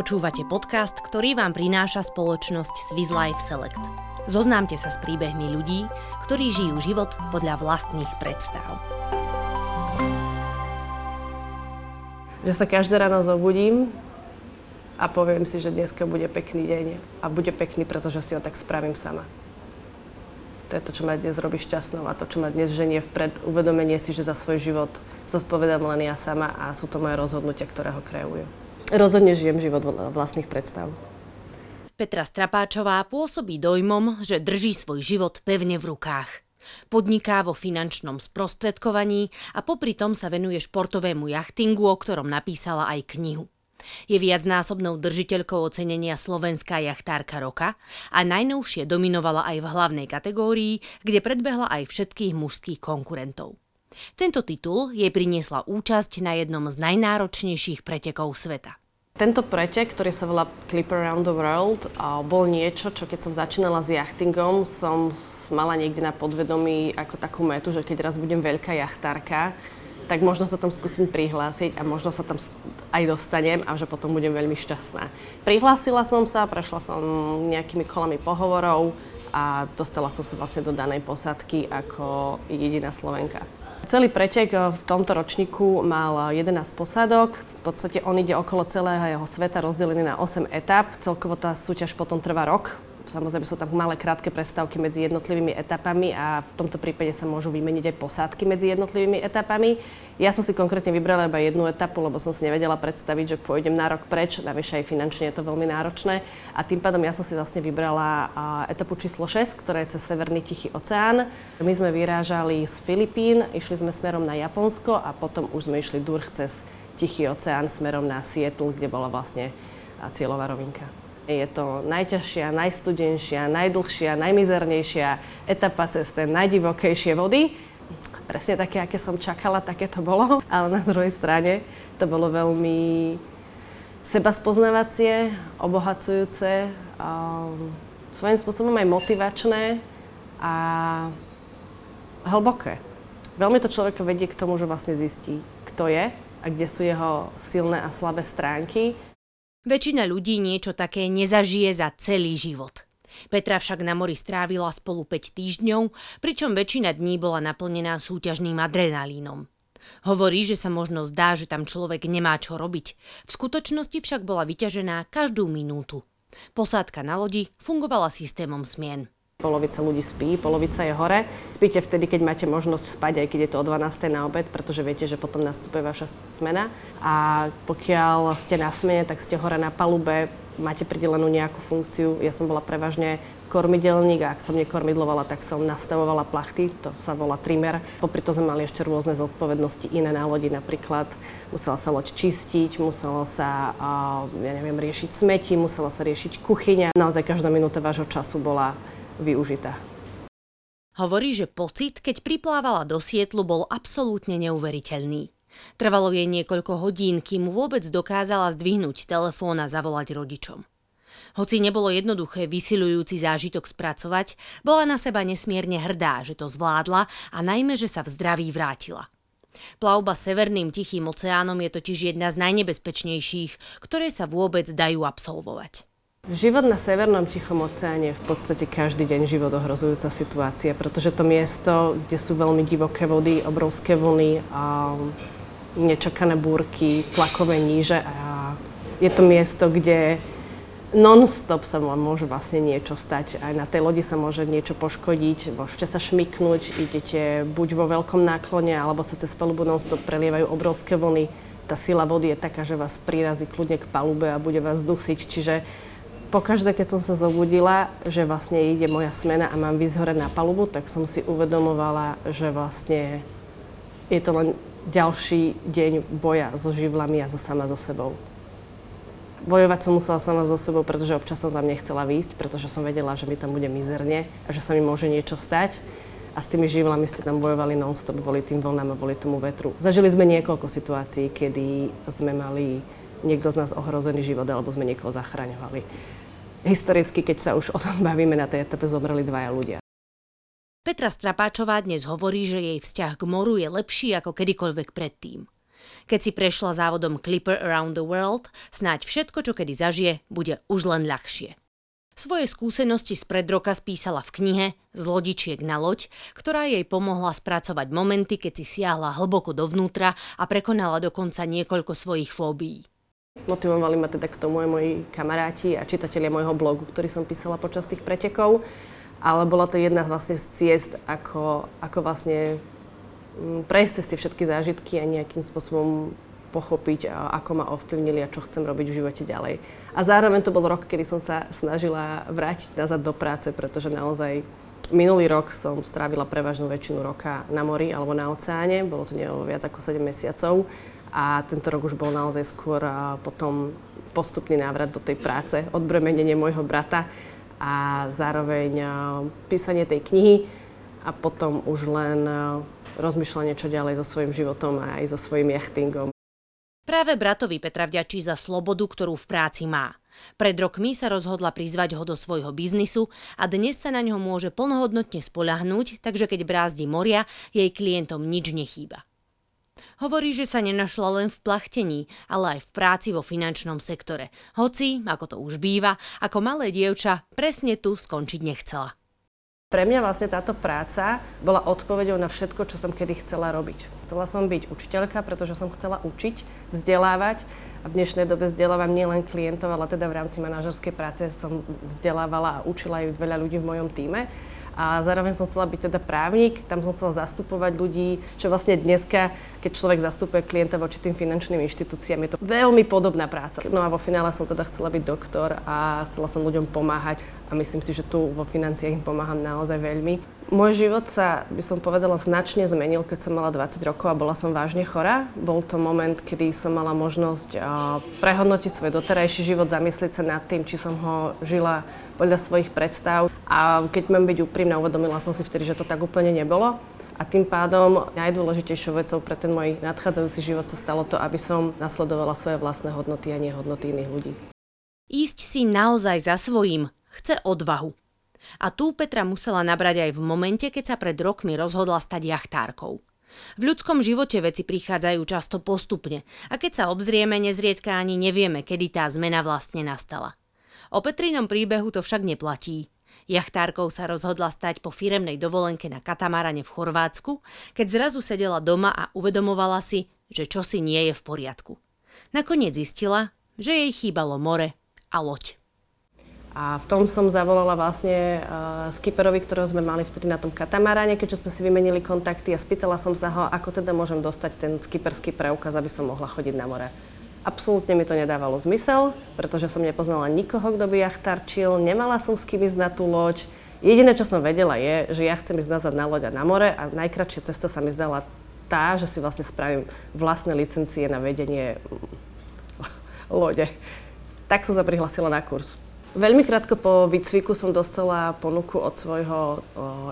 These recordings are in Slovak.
Počúvate podcast, ktorý vám prináša spoločnosť Swiss Life Select. Zoznámte sa s príbehmi ľudí, ktorí žijú život podľa vlastných predstav. Že sa každé ráno zobudím a poviem si, že dneska bude pekný deň a bude pekný, pretože si ho tak spravím sama. To je to, čo ma dnes robí šťastnou a to, čo ma dnes ženie vpred, uvedomenie si, že za svoj život zodpovedám len ja sama a sú to moje rozhodnutia, ktoré ho kreujú. Rozhodne žijem život vlastných predstav. Petra Strapáčová pôsobí dojmom, že drží svoj život pevne v rukách. Podniká vo finančnom sprostredkovaní a popri tom sa venuje športovému jachtingu, o ktorom napísala aj knihu. Je viacnásobnou držiteľkou ocenenia Slovenská jachtárka roka a najnovšie dominovala aj v hlavnej kategórii, kde predbehla aj všetkých mužských konkurentov. Tento titul jej priniesla účasť na jednom z najnáročnejších pretekov sveta. Tento pretek, ktorý sa volá Clip Around the World, bol niečo, čo keď som začínala s jachtingom, som mala niekde na podvedomí ako takú metu, že keď raz budem veľká jachtárka, tak možno sa tam skúsim prihlásiť a možno sa tam aj dostanem a že potom budem veľmi šťastná. Prihlásila som sa, prešla som nejakými kolami pohovorov a dostala som sa vlastne do danej posadky ako jediná Slovenka. Celý pretek v tomto ročníku mal 11 posádok. V podstate on ide okolo celého jeho sveta rozdelený na 8 etap. Celkovo tá súťaž potom trvá rok, Samozrejme sú tam malé krátke prestávky medzi jednotlivými etapami a v tomto prípade sa môžu vymeniť aj posádky medzi jednotlivými etapami. Ja som si konkrétne vybrala iba jednu etapu, lebo som si nevedela predstaviť, že pôjdem na rok preč, navyše aj finančne je to veľmi náročné. A tým pádom ja som si vlastne vybrala etapu číslo 6, ktorá je cez Severný Tichý oceán. My sme vyrážali z Filipín, išli sme smerom na Japonsko a potom už sme išli durch cez Tichý oceán smerom na Seattle, kde bola vlastne cieľová rovinka. Je to najťažšia, najstudenšia, najdlhšia, najmizernejšia etapa cez ten najdivokejšie vody. Presne také, aké som čakala, také to bolo. Ale na druhej strane to bolo veľmi seba spoznávacie, obohacujúce, um, svojím spôsobom aj motivačné a hlboké. Veľmi to človeka vedie k tomu, že vlastne zistí, kto je a kde sú jeho silné a slabé stránky Väčšina ľudí niečo také nezažije za celý život. Petra však na mori strávila spolu 5 týždňov, pričom väčšina dní bola naplnená súťažným adrenalínom. Hovorí, že sa možno zdá, že tam človek nemá čo robiť. V skutočnosti však bola vyťažená každú minútu. Posádka na lodi fungovala systémom smien. Polovica ľudí spí, polovica je hore. Spíte vtedy, keď máte možnosť spať, aj keď je to o 12. na obed, pretože viete, že potom nastupuje vaša smena. A pokiaľ ste na smene, tak ste hore na palube, máte pridelenú nejakú funkciu. Ja som bola prevažne kormidelník a ak som nekormidlovala, tak som nastavovala plachty, to sa volá trimmer. Popri to sme mali ešte rôzne zodpovednosti iné na lodi, napríklad musela sa loď čistiť, musela sa, ja neviem, riešiť smeti, musela sa riešiť kuchyňa. Naozaj každá minúta vášho času bola využitá. Hovorí, že pocit, keď priplávala do Sietlu, bol absolútne neuveriteľný. Trvalo jej niekoľko hodín, kým vôbec dokázala zdvihnúť telefón a zavolať rodičom. Hoci nebolo jednoduché vysilujúci zážitok spracovať, bola na seba nesmierne hrdá, že to zvládla a najmä, že sa v zdraví vrátila. Plavba Severným Tichým oceánom je totiž jedna z najnebezpečnejších, ktoré sa vôbec dajú absolvovať. Život na Severnom Tichom oceáne je v podstate každý deň život ohrozujúca situácia, pretože to miesto, kde sú veľmi divoké vody, obrovské vlny a nečakané búrky, tlakové níže a je to miesto, kde non-stop sa vám môže vlastne niečo stať. Aj na tej lodi sa môže niečo poškodiť, môžete sa šmiknúť, idete buď vo veľkom náklone, alebo sa cez palubu non-stop prelievajú obrovské vlny. Tá sila vody je taká, že vás prirazí kľudne k palube a bude vás dusiť, čiže pokaždé, keď som sa zobudila, že vlastne ide moja smena a mám výsť hore na palubu, tak som si uvedomovala, že vlastne je to len ďalší deň boja so živlami a so sama so sebou. Bojovať som musela sama so sebou, pretože občas som tam nechcela výjsť, pretože som vedela, že mi tam bude mizerne a že sa mi môže niečo stať. A s tými živlami ste tam bojovali non-stop, kvôli tým vlnám a kvôli tomu vetru. Zažili sme niekoľko situácií, kedy sme mali niekto z nás ohrozený život alebo sme niekoho zachraňovali historicky, keď sa už o tom bavíme, na tej etape zomreli dvaja ľudia. Petra Strapáčová dnes hovorí, že jej vzťah k moru je lepší ako kedykoľvek predtým. Keď si prešla závodom Clipper Around the World, snáď všetko, čo kedy zažije, bude už len ľahšie. Svoje skúsenosti z pred roka spísala v knihe Z lodičiek na loď, ktorá jej pomohla spracovať momenty, keď si siahla hlboko dovnútra a prekonala dokonca niekoľko svojich fóbií. Motivovali ma teda k tomu aj moji kamaráti a čitatelia môjho blogu, ktorý som písala počas tých pretekov. Ale bola to jedna vlastne z ciest, ako, ako vlastne mm, prejsť cez tie všetky zážitky a nejakým spôsobom pochopiť, ako ma ovplyvnili a čo chcem robiť v živote ďalej. A zároveň to bol rok, kedy som sa snažila vrátiť nazad do práce, pretože naozaj minulý rok som strávila prevažnú väčšinu roka na mori alebo na oceáne, bolo to viac ako 7 mesiacov a tento rok už bol naozaj skôr potom postupný návrat do tej práce, odbremenenie môjho brata a zároveň písanie tej knihy a potom už len rozmýšľanie, čo ďalej so svojím životom a aj so svojím jachtingom. Práve bratovi Petra vďačí za slobodu, ktorú v práci má. Pred rokmi sa rozhodla prizvať ho do svojho biznisu a dnes sa na ňo môže plnohodnotne spolahnúť, takže keď brázdi moria, jej klientom nič nechýba. Hovorí, že sa nenašla len v plachtení, ale aj v práci vo finančnom sektore. Hoci, ako to už býva, ako malé dievča presne tu skončiť nechcela. Pre mňa vlastne táto práca bola odpoveďou na všetko, čo som kedy chcela robiť. Chcela som byť učiteľka, pretože som chcela učiť, vzdelávať a v dnešnej dobe vzdelávam nielen klientov, ale teda v rámci manažerskej práce som vzdelávala a učila aj veľa ľudí v mojom týme a zároveň som chcela byť teda právnik, tam som chcela zastupovať ľudí, čo vlastne dneska, keď človek zastupuje klienta voči tým finančným inštitúciám, je to veľmi podobná práca. No a vo finále som teda chcela byť doktor a chcela som ľuďom pomáhať a myslím si, že tu vo financiách im pomáham naozaj veľmi. Môj život sa, by som povedala, značne zmenil, keď som mala 20 rokov a bola som vážne chorá. Bol to moment, kedy som mala možnosť prehodnotiť svoj doterajší život, zamyslieť sa nad tým, či som ho žila podľa svojich predstav. A keď mám byť úprimná, uvedomila som si vtedy, že to tak úplne nebolo. A tým pádom najdôležitejšou vecou pre ten môj nadchádzajúci život sa stalo to, aby som nasledovala svoje vlastné hodnoty a nie hodnoty iných ľudí. Ísť si naozaj za svojím chce odvahu. A tu Petra musela nabrať aj v momente, keď sa pred rokmi rozhodla stať jachtárkou. V ľudskom živote veci prichádzajú často postupne a keď sa obzrieme, nezriedka ani nevieme, kedy tá zmena vlastne nastala. O Petrinom príbehu to však neplatí. Jachtárkou sa rozhodla stať po firemnej dovolenke na katamarane v Chorvátsku, keď zrazu sedela doma a uvedomovala si, že čosi nie je v poriadku. Nakoniec zistila, že jej chýbalo more a loď. A v tom som zavolala vlastne uh, skipperovi, ktorého sme mali vtedy na tom katamaráne, keďže sme si vymenili kontakty a spýtala som sa ho, ako teda môžem dostať ten skipperský preukaz, aby som mohla chodiť na more. Absolútne mi to nedávalo zmysel, pretože som nepoznala nikoho, kto by jachtarčil, nemala som s kým ísť na tú loď. Jediné, čo som vedela, je, že ja chcem ísť nazad na loď a na more a najkračšia cesta sa mi zdala tá, že si vlastne spravím vlastné licencie na vedenie lode. Tak som sa prihlasila na kurz. Veľmi krátko po výcviku som dostala ponuku od svojho o,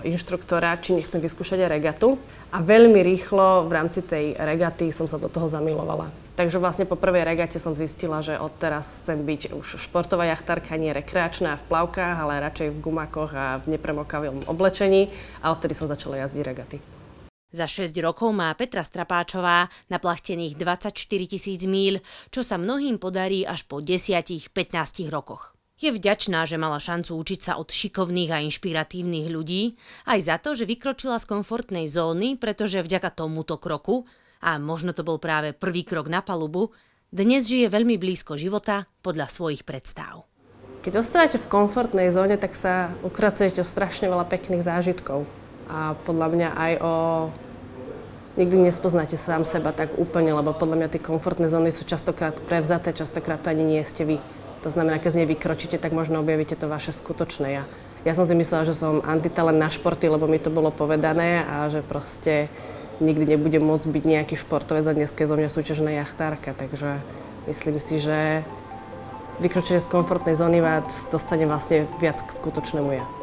inštruktora, či nechcem vyskúšať aj regatu. A veľmi rýchlo v rámci tej regaty som sa do toho zamilovala. Takže vlastne po prvej regate som zistila, že odteraz chcem byť už športová jachtárka, nie rekreačná v plavkách, ale radšej v gumakoch a v nepremokavom oblečení. A odtedy som začala jazdiť regaty. Za 6 rokov má Petra Strapáčová naplachtených 24 tisíc míľ, čo sa mnohým podarí až po 10-15 rokoch. Je vďačná, že mala šancu učiť sa od šikovných a inšpiratívnych ľudí, aj za to, že vykročila z komfortnej zóny, pretože vďaka tomuto kroku, a možno to bol práve prvý krok na palubu, dnes žije veľmi blízko života podľa svojich predstav. Keď ostávate v komfortnej zóne, tak sa ukracujete o strašne veľa pekných zážitkov. A podľa mňa aj o nikdy nespoznáte sám seba tak úplne, lebo podľa mňa tie komfortné zóny sú častokrát prevzaté, častokrát to ani nie ste vy. To znamená, keď z nej vykročíte, tak možno objavíte to vaše skutočné ja. Ja som si myslela, že som antitalent na športy, lebo mi to bolo povedané a že proste nikdy nebudem môcť byť nejaký športovec a dneska je zo mňa súťažná jachtárka, takže myslím si, že vykročenie z komfortnej zóny vás dostane vlastne viac k skutočnému ja.